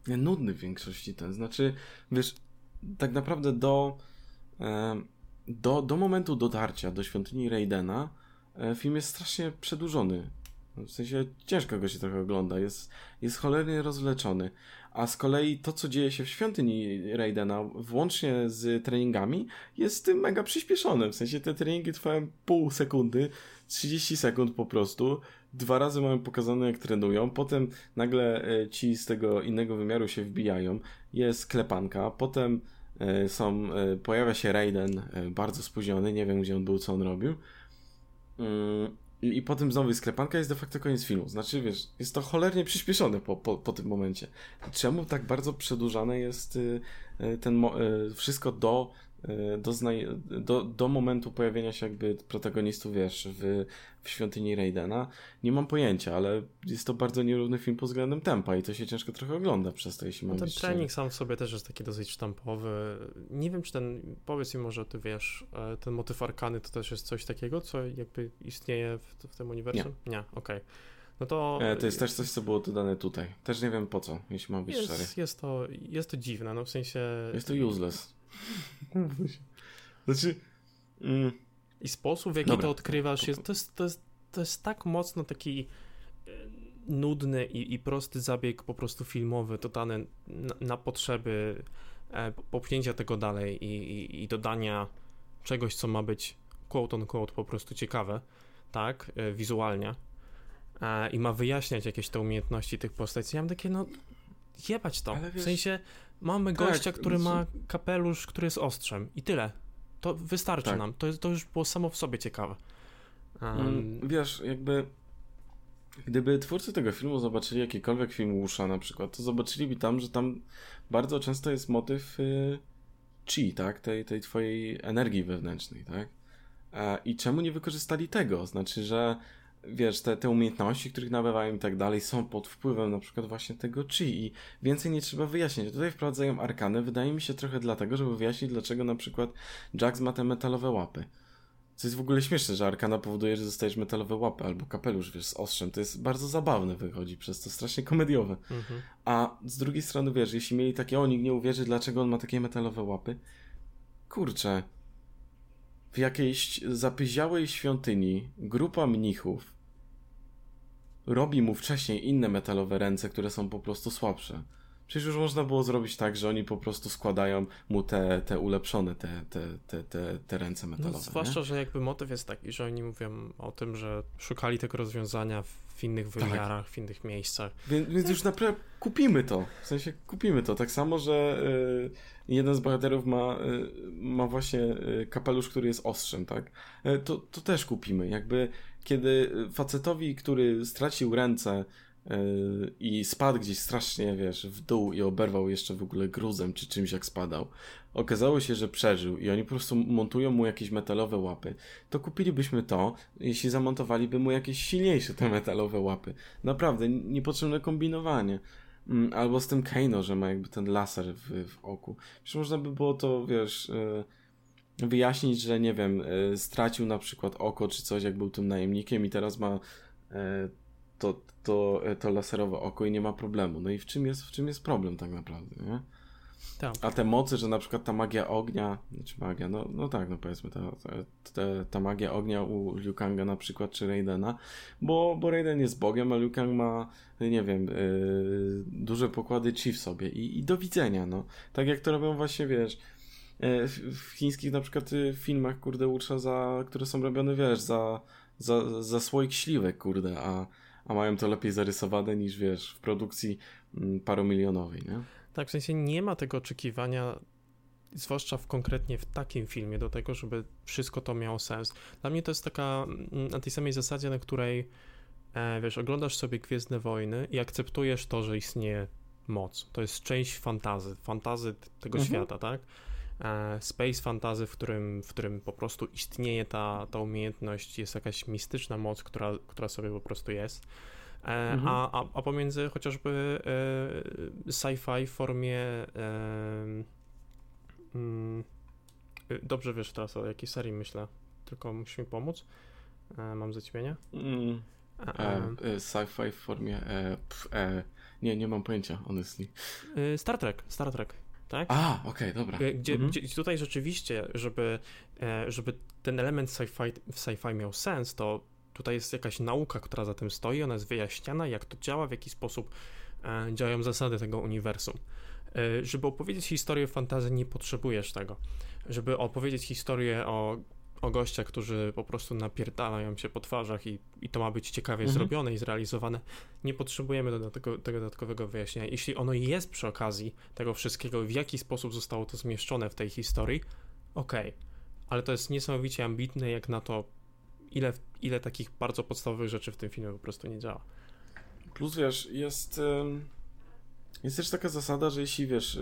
nudny w większości ten. Znaczy, wiesz, tak naprawdę do, e, do, do momentu dotarcia do świątyni Raidena film jest strasznie przedłużony. W sensie ciężko go się trochę ogląda, jest, jest cholernie rozwleczony. A z kolei to, co dzieje się w świątyni Raidena, włącznie z treningami, jest mega przyspieszone. W sensie te treningi trwają pół sekundy, 30 sekund po prostu. Dwa razy mamy pokazane, jak trenują. Potem nagle e, ci z tego innego wymiaru się wbijają. Jest klepanka. Potem e, są, e, pojawia się Raiden, bardzo spóźniony. Nie wiem, gdzie on był, co on robił. I, I potem znowu jest sklepanka, jest de facto koniec filmu. Znaczy, wiesz, jest to cholernie przyspieszone po, po, po tym momencie. Czemu tak bardzo przedłużane jest y, y, ten y, wszystko do do, do, do momentu pojawienia się jakby protagonistów, wiesz, w, w świątyni Raidena. Nie mam pojęcia, ale jest to bardzo nierówny film pod względem tempa i to się ciężko trochę ogląda przez to, jeśli mam no Ten trening sam w sobie też jest taki dosyć sztampowy. Nie wiem, czy ten, powiedz mi może, ty wiesz, e, ten motyw arkany to też jest coś takiego, co jakby istnieje w, w tym uniwersum? Nie, nie okej. Okay. No to... E, to jest też coś, co było dodane tutaj. Też nie wiem po co, jeśli mam być jest, szczery. Jest to, jest to dziwne, no w sensie... Jest to useless. <laughs> Znaczy. Mm, I sposób, w jaki Dobra. to odkrywasz, jest, to, jest, to, jest, to jest tak mocno taki e, nudny i, i prosty zabieg po prostu filmowy, totalny na, na potrzeby e, popchnięcia tego dalej i, i, i, dodania czegoś, co ma być quote on quote po prostu ciekawe, tak, e, wizualnie e, i ma wyjaśniać jakieś te umiejętności tych postaci. Ja mam takie, no jebać to, wiesz, w sensie mamy tak, gościa, który ma kapelusz, który jest ostrzem i tyle. To wystarczy tak. nam, to, to już było samo w sobie ciekawe. Um, wiesz, jakby Gdyby twórcy tego filmu zobaczyli jakikolwiek film Łusza na przykład, to zobaczyliby tam, że tam bardzo często jest motyw y, chi, tak? Tej, tej twojej energii wewnętrznej, tak? E, I czemu nie wykorzystali tego? Znaczy, że wiesz, te, te umiejętności, których nabywają i tak dalej, są pod wpływem na przykład właśnie tego chi i więcej nie trzeba wyjaśnić. Tutaj wprowadzają arkany, wydaje mi się trochę dlatego, żeby wyjaśnić, dlaczego na przykład Jax ma te metalowe łapy. Co jest w ogóle śmieszne, że arkana powoduje, że dostajesz metalowe łapy albo kapelusz, wiesz, z ostrzem. To jest bardzo zabawne wychodzi, przez to strasznie komediowe. Mhm. A z drugiej strony, wiesz, jeśli mieli takie, o, nikt nie uwierzy, dlaczego on ma takie metalowe łapy. Kurczę, w jakiejś zapyziałej świątyni grupa mnichów robi mu wcześniej inne metalowe ręce, które są po prostu słabsze. Przecież już można było zrobić tak, że oni po prostu składają mu te, te ulepszone, te, te, te, te, te ręce metalowe. No, zwłaszcza, nie? że jakby motyw jest taki, że oni mówią o tym, że szukali tego rozwiązania w innych tak. wymiarach, tak. w innych miejscach. Więc, więc już naprawdę kupimy to. W sensie kupimy to. Tak samo, że y, jeden z bohaterów ma, y, ma właśnie y, kapelusz, który jest ostrzem, tak? to, to też kupimy. Jakby kiedy facetowi, który stracił ręce, i spadł gdzieś strasznie, wiesz, w dół i oberwał jeszcze w ogóle gruzem czy czymś jak spadał. Okazało się, że przeżył i oni po prostu montują mu jakieś metalowe łapy. To kupilibyśmy to, jeśli zamontowaliby mu jakieś silniejsze te metalowe łapy. Naprawdę, niepotrzebne kombinowanie. Mm, albo z tym Keino, że ma jakby ten laser w, w oku. Przecież można by było to, wiesz, e, wyjaśnić, że nie wiem, e, stracił na przykład oko czy coś, jak był tym najemnikiem i teraz ma to, to, to laserowe oko i nie ma problemu. No i w czym jest, w czym jest problem tak naprawdę, nie? Tak. A te mocy, że na przykład ta magia ognia, znaczy magia, no, no tak, no powiedzmy, ta, ta, ta magia ognia u Liu Kanga na przykład, czy Raidena, bo, bo Raiden jest bogiem, a Liu Kang ma, nie wiem, yy, duże pokłady chi w sobie i, i do widzenia, no. Tak jak to robią właśnie, wiesz, yy, w, chińskich na przykład y, filmach, kurde, ucza za, które są robione, wiesz, za, za, za słoik śliwek, kurde, a a mają to lepiej zarysowane niż wiesz, w produkcji mm, paromilionowej, nie? Tak, w sensie nie ma tego oczekiwania, zwłaszcza w, konkretnie w takim filmie, do tego, żeby wszystko to miało sens. Dla mnie to jest taka mm, na tej samej zasadzie, na której e, wiesz, oglądasz sobie Gwiezdne Wojny i akceptujesz to, że istnieje moc. To jest część fantazy, fantazy tego mhm. świata, tak? E, space fantasy, w którym, w którym po prostu istnieje ta, ta umiejętność, jest jakaś mistyczna moc, która, która sobie po prostu jest. E, mhm. A, a, a pomiędzy chociażby e, sci-fi w formie mm, dobrze wiesz teraz o jakiej serii myślę, tylko musisz mi pomóc. Mam zaćmienie. Mm. sci-fi w formie nie, nie mam pojęcia, honestly. Star Trek, Star Trek tak? A, okej, okay, dobra. Gdzie, mhm. gdzie, tutaj rzeczywiście, żeby, e, żeby ten element sci-fi, w sci-fi miał sens, to tutaj jest jakaś nauka, która za tym stoi, ona jest wyjaśniana, jak to działa, w jaki sposób e, działają zasady tego uniwersum. E, żeby opowiedzieć historię fantazy, nie potrzebujesz tego. Żeby opowiedzieć historię o o gościach, którzy po prostu napierdalają się po twarzach i, i to ma być ciekawie mhm. zrobione i zrealizowane, nie potrzebujemy do tego, tego dodatkowego wyjaśnienia. Jeśli ono jest przy okazji tego wszystkiego, w jaki sposób zostało to zmieszczone w tej historii, okej, okay. ale to jest niesamowicie ambitne jak na to, ile, ile takich bardzo podstawowych rzeczy w tym filmie po prostu nie działa. Plus wiesz, jest... Jest też taka zasada, że jeśli wiesz,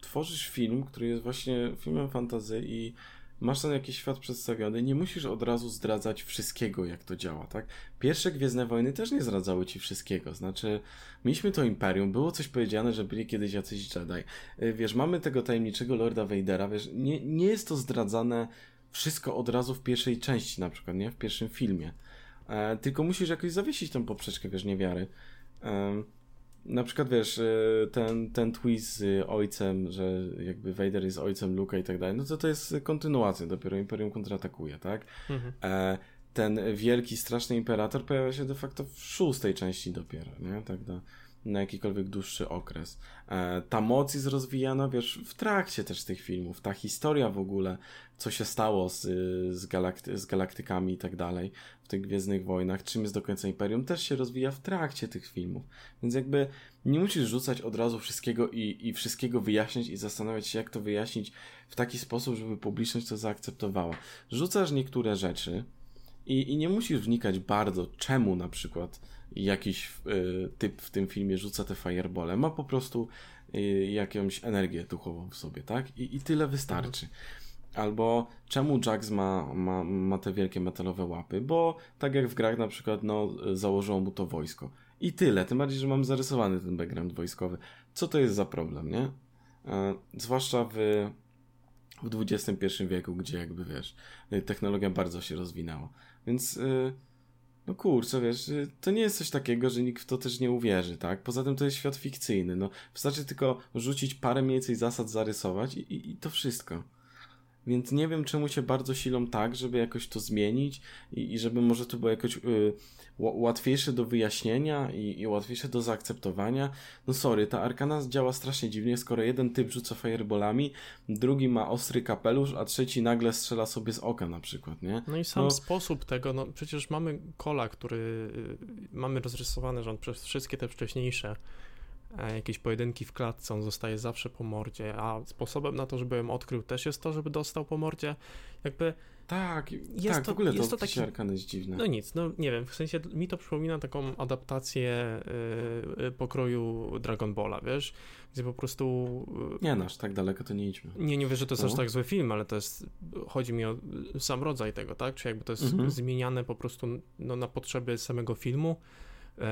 tworzysz film, który jest właśnie filmem fantazy i masz ten jakiś świat przedstawiony, nie musisz od razu zdradzać wszystkiego, jak to działa, tak? Pierwsze Gwiezdne Wojny też nie zdradzały ci wszystkiego, znaczy mieliśmy to Imperium, było coś powiedziane, że byli kiedyś jacyś Jedi. Y, wiesz, mamy tego tajemniczego Lorda Vadera, wiesz, nie, nie jest to zdradzane wszystko od razu w pierwszej części na przykład, nie? W pierwszym filmie. E, tylko musisz jakoś zawiesić tą poprzeczkę, wiesz, niewiary. E, na przykład wiesz, y, ten, ten twist z ojcem, że jakby Vader jest ojcem Luka i tak dalej, no to to jest kontynuacja, dopiero Imperium kontratakuje, tak? Mhm. E, ten wielki, straszny imperator pojawia się de facto w szóstej części dopiero, nie? Tak na, na jakikolwiek dłuższy okres. E, ta moc jest rozwijana, wiesz, w trakcie też tych filmów. Ta historia w ogóle, co się stało z, z, galakty, z galaktykami i tak dalej w tych Gwiezdnych Wojnach, czym jest do końca Imperium, też się rozwija w trakcie tych filmów. Więc jakby nie musisz rzucać od razu wszystkiego i, i wszystkiego wyjaśnić i zastanawiać się, jak to wyjaśnić w taki sposób, żeby publiczność to zaakceptowała. Rzucasz niektóre rzeczy, i, I nie musisz wnikać bardzo, czemu na przykład jakiś y, typ w tym filmie rzuca te firebole. Ma po prostu y, jakąś energię duchową w sobie, tak? I, i tyle wystarczy. Albo czemu Jax ma, ma, ma te wielkie metalowe łapy? Bo tak jak w grach na przykład, no, założyło mu to wojsko. I tyle. Tym bardziej, że mam zarysowany ten background wojskowy. Co to jest za problem, nie? E, zwłaszcza w, w XXI wieku, gdzie jakby wiesz, technologia bardzo się rozwinęła. Więc no kurczę, wiesz, y, to nie jest coś takiego, że nikt w to też nie uwierzy, tak? Poza tym to jest świat fikcyjny, no wystarczy tylko rzucić parę mniej więcej zasad, zarysować i, i, i to wszystko. Więc nie wiem, czemu się bardzo silą tak, żeby jakoś to zmienić i, i żeby może to było jakoś y, łatwiejsze do wyjaśnienia i, i, łatwiejsze do zaakceptowania. No sorry, ta arkana działa strasznie dziwnie, skoro jeden typ rzuca fireballami, drugi ma ostry kapelusz, a trzeci nagle strzela sobie z oka na przykład, nie? No i sam no... sposób tego, no przecież mamy kola, który y, mamy rozrysowany, on przez wszystkie te wcześniejsze jakieś pojedynki w klatce, on zostaje zawsze po mordzie, a sposobem na to, żeby ją odkrył też jest to, żeby dostał po mordzie. Jakby tak, jest tak, to, w ogóle jest to, to taki arkany jest dziwne. No nic, no nie wiem, w sensie mi to przypomina taką adaptację yy, pokroju Dragon Balla, wiesz, gdzie po prostu... Yy, nie, no aż tak daleko to nie idźmy. Nie, nie wiem, że to jest no. aż tak zły film, ale to jest, chodzi mi o sam rodzaj tego, tak, czy jakby to jest mhm. zmieniane po prostu no, na potrzeby samego filmu, yy,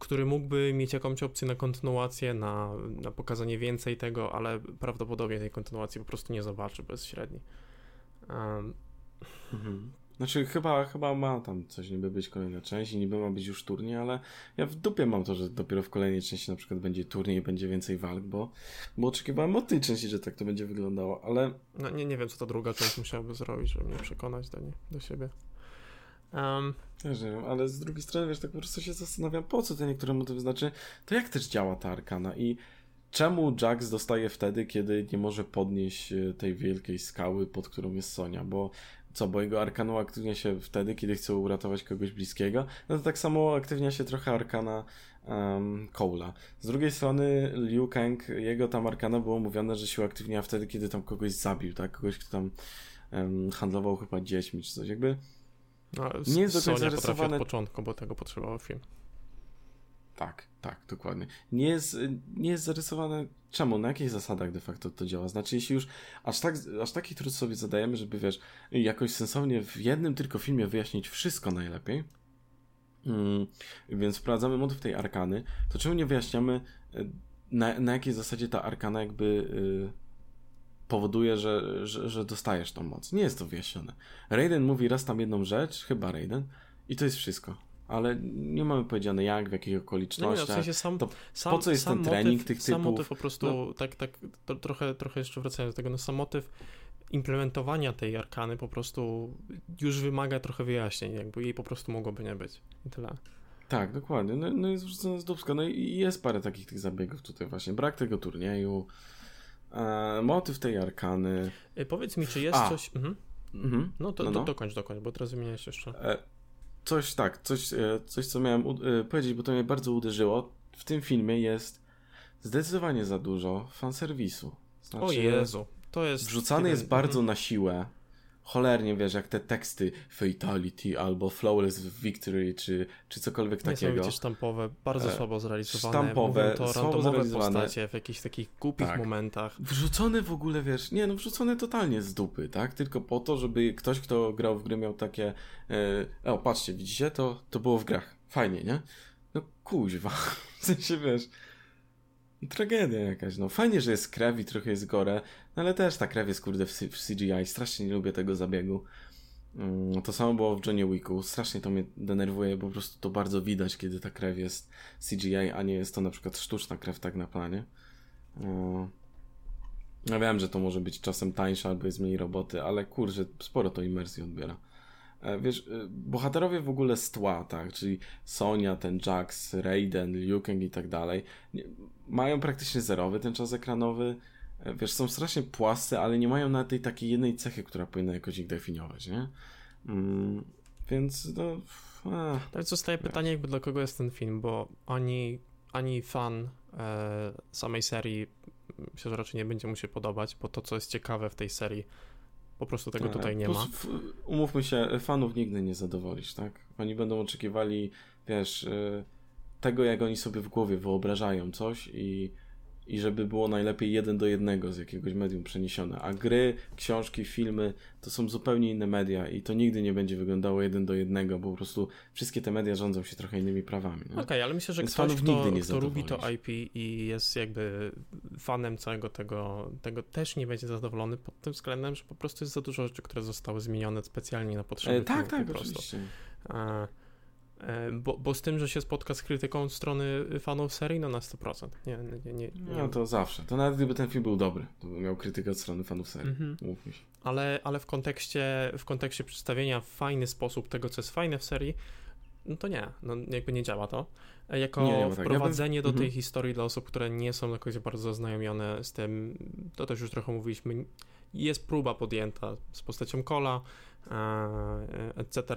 który mógłby mieć jakąś opcję na kontynuację, na, na pokazanie więcej tego, ale prawdopodobnie tej kontynuacji po prostu nie zobaczy bezśredni. Um. Mhm. Znaczy, chyba, chyba ma tam coś niby być kolejna część i niby ma być już turniej, ale ja w dupie mam to, że dopiero w kolejnej części na przykład będzie turniej i będzie więcej walk, bo, bo oczekiwałem od tej części, że tak to będzie wyglądało, ale... No nie, nie wiem, co ta druga część musiałaby zrobić, żeby mnie przekonać do, nie, do siebie. Um, wiem, ale z drugiej strony, wiesz, tak po prostu się zastanawiam, po co te niektóre motywy, znaczy, to jak też działa ta arkana i czemu Jax dostaje wtedy, kiedy nie może podnieść e, tej wielkiej skały, pod którą jest Sonia, bo co, bo jego arkana aktywnia się wtedy, kiedy chce uratować kogoś bliskiego, no to tak samo aktywnia się trochę arkana um, Cole'a. Z drugiej strony Liu Kang, jego tam arkana było mówione, że się uaktywnia wtedy, kiedy tam kogoś zabił, tak, kogoś, kto tam um, handlował chyba dziećmi czy coś, jakby no, nie jest do końca zarysowane... od początku, bo tego potrzebował film. Tak, tak, dokładnie. Nie jest, nie jest zarysowane czemu, na jakich zasadach de facto to działa. Znaczy, jeśli już aż, tak, aż taki trud sobie zadajemy, żeby wiesz, jakoś sensownie w jednym tylko filmie wyjaśnić wszystko najlepiej, mm, więc wprowadzamy motyw tej arkany, to czemu nie wyjaśniamy na, na jakiej zasadzie ta arkana jakby y, powoduje, że, że, że, dostajesz tą moc. Nie jest to wyjaśnione. Raiden mówi raz tam jedną rzecz, chyba Raiden, i to jest wszystko. Ale nie mamy powiedziane jak, w jakich okolicznościach. No nie, w sensie sam, to sam, po co jest ten motyw, trening tych sam typów? motyw po prostu, no. tak, tak to, trochę, trochę jeszcze wracając do tego, no sam motyw implementowania tej arkany po prostu już wymaga trochę wyjaśnień, jakby jej po prostu mogłoby nie być. I tyle. Tak, dokładnie. No, no jest wrzucone z dubska. No i jest parę takich tych zabiegów tutaj właśnie. Brak tego turnieju, E, motyw tej arkany. E, powiedz mi, czy jest A. coś. Mhm. Mhm. No to no, no. dokończ, dokończ, bo teraz wymieniałeś jeszcze. E, coś tak, coś, e, coś co miałem e, powiedzieć, bo to mnie bardzo uderzyło. W tym filmie jest zdecydowanie za dużo fanserwisu. Znaczy, o Jezu, to jest. Wrzucany jest bardzo mhm. na siłę cholernie, wiesz, jak te teksty Fatality albo Flawless Victory, czy, czy cokolwiek takiego. sztampowe, bardzo e, słabo zrealizowane. Sztampowe, Mówią to słabo zrealizowane. postacie w jakichś takich głupich tak. momentach. Wrzucone w ogóle, wiesz, nie no, wrzucone totalnie z dupy, tak? Tylko po to, żeby ktoś, kto grał w gry miał takie e, o, patrzcie, widzicie, to, to było w grach. Fajnie, nie? No kuźwa, <laughs> w sensie, wiesz Tragedia jakaś, no. Fajnie, że jest krew i trochę jest gore, no ale też ta krew jest, kurde, w, CGI. Strasznie nie lubię tego zabiegu. Mm, to samo było w Johnny Wicku. Strasznie to mnie denerwuje, bo po prostu to bardzo widać, kiedy ta krew jest CGI, a nie jest to na przykład sztuczna krew tak na planie. E, ja wiem, że to może być czasem tańsze albo jest mniej roboty, ale kurczę, sporo to imersji odbiera. E, wiesz, e, bohaterowie w ogóle z tła, tak, czyli Sonia, ten Jax, Raiden, Liu Kang i tak dalej, mają praktycznie zerowy ten czas ekranowy, e, wiesz, są strasznie płascy, ale nie mają na tej takiej jednej cechy, która powinna jakoś ich definiować, nie? Mm, więc no... No zostaje pytanie jakby dla kogo jest ten film, bo ani, ani fan e, samej serii myślę, że raczej nie będzie mu się podobać, bo to, co jest ciekawe w tej serii, po prostu tego tutaj nie ma. Umówmy się, fanów nigdy nie zadowolisz, tak? Oni będą oczekiwali, wiesz, y, tego, jak oni sobie w głowie wyobrażają coś i i żeby było najlepiej jeden do jednego z jakiegoś medium przeniesione. A gry, książki, filmy to są zupełnie inne media i to nigdy nie będzie wyglądało jeden do jednego, bo po prostu wszystkie te media rządzą się trochę innymi prawami. Okej, okay, ale myślę, że Więc ktoś, kto, nigdy nie kto lubi to IP i jest jakby fanem całego tego, tego też nie będzie zadowolony pod tym względem, że po prostu jest za dużo rzeczy, które zostały zmienione specjalnie na potrzeby e, Tak, tak, oczywiście. A, E, bo, bo z tym, że się spotka z krytyką od strony fanów serii, no na 100%. Nie, nie, nie, nie, No to zawsze. To nawet gdyby ten film był dobry, to by miał krytykę od strony fanów serii. Mhm. Mówmy się. Ale, ale w, kontekście, w kontekście przedstawienia w fajny sposób tego, co jest fajne w serii, no to nie, no jakby nie działa to. E, jako nie, nie wprowadzenie tak. ja bym... do tej mhm. historii dla osób, które nie są jakoś bardzo zaznajomione z tym, to też już trochę mówiliśmy, jest próba podjęta z postacią Cola, e, etc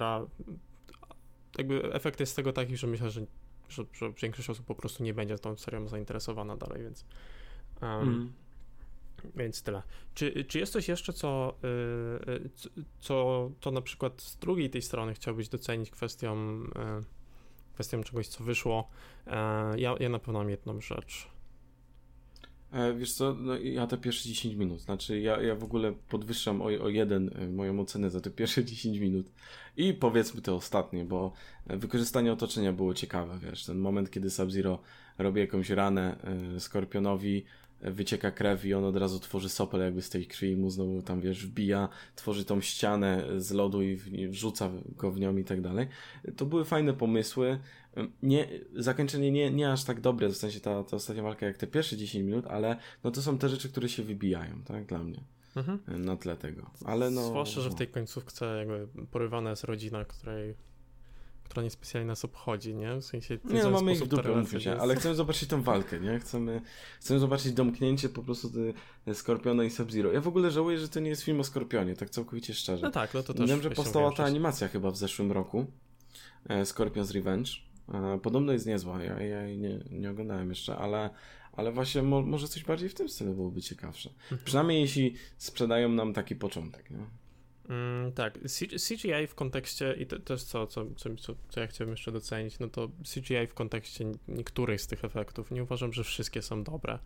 jakby efekt jest z tego taki, że myślę, że, że, że większość osób po prostu nie będzie tą serią zainteresowana dalej, więc um, mm. Więc tyle. Czy, czy jest coś jeszcze, co, yy, co, co na przykład z drugiej tej strony chciałbyś docenić kwestią, yy, kwestią czegoś, co wyszło? Ja, ja na pewno mam jedną rzecz. E, wiesz co, no ja te pierwsze 10 minut, znaczy ja, ja w ogóle podwyższam o, o jeden moją ocenę za te pierwsze <laughs> 10 minut i powiedzmy te ostatnie, bo wykorzystanie otoczenia było ciekawe, wiesz, ten moment, kiedy Sub-Zero robi jakąś ranę y, Skorpionowi, wycieka krew i on od razu tworzy sopel jakby z tej krwi mu znowu tam, wiesz, wbija, tworzy tą ścianę z lodu i wrzuca go w nią i tak dalej. To były fajne pomysły. Nie, zakończenie nie, nie aż tak dobre, w sensie ta, ta ostatnia walka jak te pierwsze 10 minut, ale no to są te rzeczy, które się wybijają, tak, dla mnie. Mhm. Na tle tego. Ale no, Zwłaszcza, że w tej końcówce jakby porywana jest rodzina, której która niespecjalnie nas obchodzi, nie? W sensie... Nie, no, mamy ich mówmy się, ale chcemy zobaczyć tą walkę, nie? Chcemy, chcemy zobaczyć domknięcie po prostu Skorpiona i Sub-Zero. Ja w ogóle żałuję, że to nie jest film o Skorpionie, tak całkowicie szczerze. No tak, no to też... Wiem, że powstała ta animacja chyba w zeszłym roku, e, Scorpion's Revenge. E, podobno jest niezła, ja, ja jej nie, nie oglądałem jeszcze, ale, ale właśnie mo, może coś bardziej w tym stylu byłoby ciekawsze. Mhm. Przynajmniej jeśli sprzedają nam taki początek, nie? Mm, tak, CGI w kontekście, i to też co, co, co, co ja chciałbym jeszcze docenić, no to CGI w kontekście niektórych z tych efektów. Nie uważam, że wszystkie są dobre.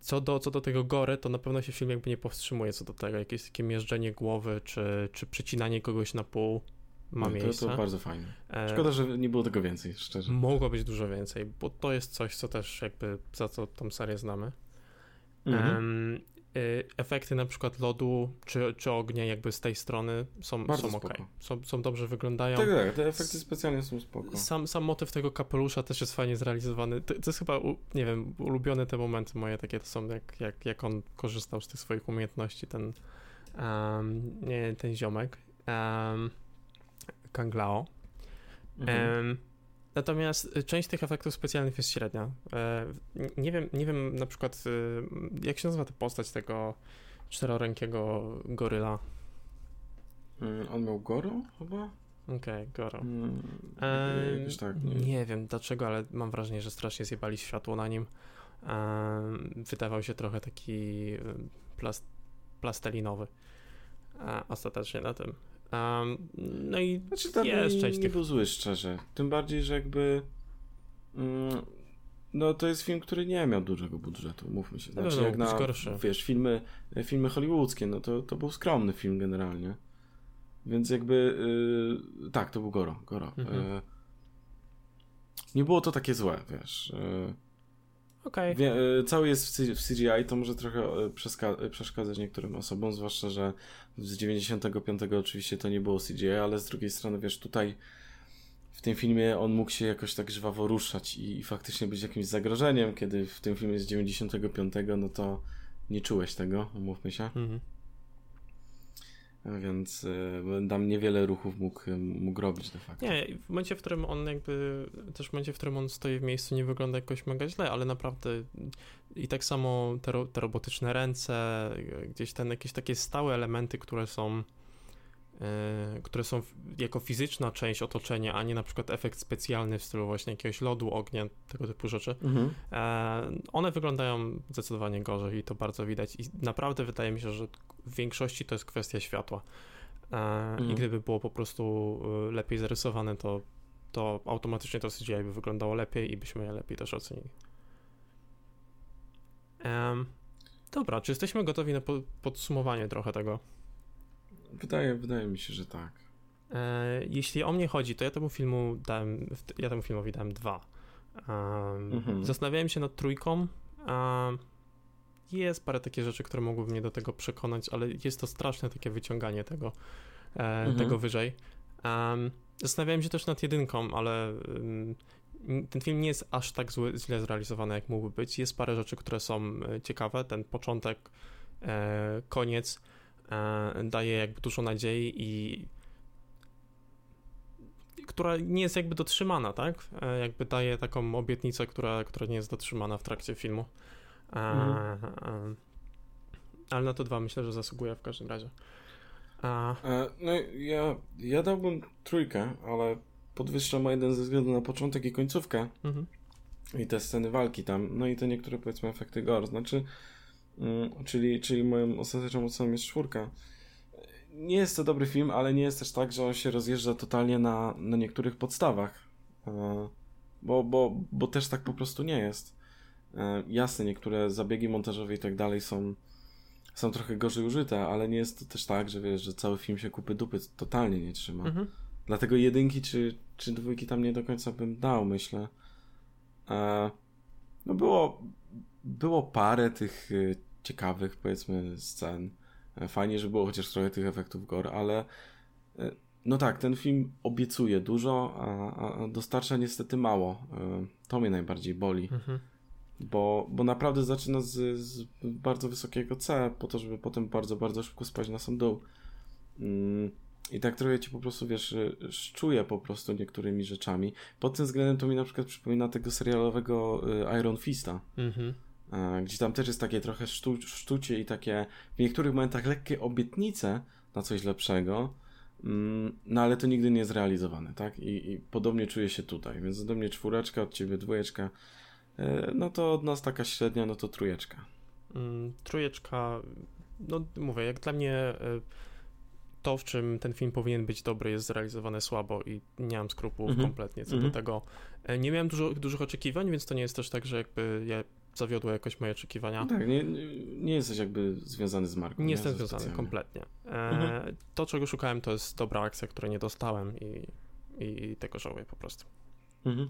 Co do, co do tego gore, to na pewno się film jakby nie powstrzymuje co do tego. Jakieś takie mierzenie głowy, czy, czy przecinanie kogoś na pół ma no, miejsce. To, to bardzo fajne. E, Szkoda, że nie było tego więcej, szczerze. Mogło być dużo więcej, bo to jest coś, co też jakby za co tą serię znamy. Mhm. Um, efekty na przykład lodu czy, czy ognia jakby z tej strony są, są ok. Są, są dobrze wyglądają. Tak, tak, te efekty specjalne są spoko. Sam, sam motyw tego kapelusza też jest fajnie zrealizowany. To, to jest chyba, nie wiem, ulubione te momenty moje takie to są, jak, jak, jak on korzystał z tych swoich umiejętności, ten um, nie, ten ziomek um, Kanglao. Mhm. Um, Natomiast y, część tych efektów specjalnych jest średnia. E, nie wiem, nie wiem na przykład, y, jak się nazywa ta postać tego czterorękiego goryla. Mm, on miał goro chyba? Okej, okay, Goro. Hmm, e, tak, nie. nie. wiem dlaczego, ale mam wrażenie, że strasznie zjebali światło na nim. E, wydawał się trochę taki y, plast, plastelinowy e, ostatecznie na tym. Um, no i znaczy, tam jest nie, część nie tych... był zły, szczerze. Tym bardziej, że jakby mm, no to jest film, który nie miał dużego budżetu, mówmy się. Znaczy, no, jak na, gorszy. wiesz, filmy, filmy hollywoodzkie, no to, to był skromny film generalnie. Więc jakby yy, tak, to był Goro. Goro. Mhm. Yy, nie było to takie złe, wiesz. Yy, Okay. Wie, y, cały jest w CGI, to może trochę y, przeszkadzać niektórym osobom, zwłaszcza, że z 95 oczywiście to nie było CGI, ale z drugiej strony, wiesz, tutaj w tym filmie on mógł się jakoś tak żwawo ruszać i, i faktycznie być jakimś zagrożeniem, kiedy w tym filmie z 95, no to nie czułeś tego, umówmy się. Mhm. Więc y, tam niewiele ruchów mógł, mógł robić de facto. Nie, w momencie, w którym on jakby, też w momencie, w którym on stoi w miejscu nie wygląda jakoś mega źle, ale naprawdę i tak samo te, te robotyczne ręce, gdzieś ten jakieś takie stałe elementy, które są E, które są jako fizyczna część otoczenia, a nie na przykład efekt specjalny w stylu właśnie jakiegoś lodu, ognia, tego typu rzeczy, mhm. E, one wyglądają zdecydowanie gorzej i to bardzo widać i naprawdę wydaje mi się, że w większości to jest kwestia światła. E, mhm. I gdyby było po prostu lepiej zarysowane, to, to automatycznie to CGI by wyglądało lepiej i byśmy je lepiej też ocenili. Um, dobra, czy jesteśmy gotowi na podsumowanie trochę tego? Wydaje, wydaje mi się, że tak. E, jeśli o mnie chodzi, to ja temu filmu dałem, ja temu filmowi dałem dwa. Um, mhm. Zastanawiałem się nad trójką. Um, jest parę takie rzeczy, które mogłyby mnie do tego przekonać, ale jest to straszne takie wyciąganie tego, e, mhm. tego wyżej. Um, zastanawiałem się też nad jedynką, ale um, ten film nie jest aż tak zły, źle zrealizowany, jak mógłby być. Jest parę rzeczy, które są e, ciekawe. Ten początek, e, koniec daje jakby dużo nadziei i która nie jest jakby dotrzymana, tak? E, jakby daje taką obietnicę, która, która nie jest dotrzymana w trakcie filmu. E, mhm. Ale na to dwa myślę, że zasługuje w każdym razie. No ja, ja dałbym trójkę, ale podwyższam o jeden ze względu na początek i końcówkę. Mhm. I te sceny walki tam, no i te niektóre powiedzmy efekty gore. Znaczy, czyli, czyli moją ostateczną oceną jest czwórka. Nie jest to dobry film, ale nie jest też tak, że on się rozjeżdża totalnie na, na niektórych podstawach. E, bo, bo, bo też tak po prostu nie jest. E, jasne, niektóre zabiegi montażowe i tak dalej są, są trochę gorzej użyte, ale nie jest to też tak, że wiesz, że cały film się kupy dupy totalnie nie trzyma. Mhm. Dlatego jedynki czy, czy dwójki tam nie do końca bym dał, myślę. E, no było, było parę tych ciekawych, powiedzmy, scen. E, fajnie, że było chociaż trochę tych efektów gore, ale e, no tak, ten film obiecuje dużo, a, a dostarcza niestety mało. E, to mnie najbardziej boli. Mhm. Bo, bo naprawdę zaczyna z, z, bardzo wysokiego C, po to, żeby potem bardzo, bardzo szybko spaść na sam dół. Mm, I tak trochę ci po prostu, wiesz, szczuje po prostu niektórymi rzeczami. Pod tym względem to mi na przykład przypomina tego serialowego Iron Fista. Mhm gdzie tam też jest takie trochę sztu, sztucie i takie w niektórych momentach lekkie obietnice na coś lepszego, mm, no ale to nigdy nie jest realizowane, tak? I, i podobnie czuję się tutaj, więc do mnie czwóreczka, od ciebie dwójeczka, e, no to od nas taka średnia, no to trójeczka. Mm, trójeczka, no mówię, jak dla mnie e, to, w czym ten film powinien być dobry, jest zrealizowane słabo i nie mam skrupułów mm -hmm. kompletnie co mm -hmm. do mhm. tego. E, nie miałem dużo, dużych oczekiwań, więc to nie jest też tak, że jakby ja zawiodło jakoś moje oczekiwania. No tak, nie, nie jesteś jakby związany z marką. Nie, nie jestem związany kompletnie. E, mhm. To, czego szukałem, to jest dobra akcja, której nie dostałem i, i tego żałuję po prostu. Mhm.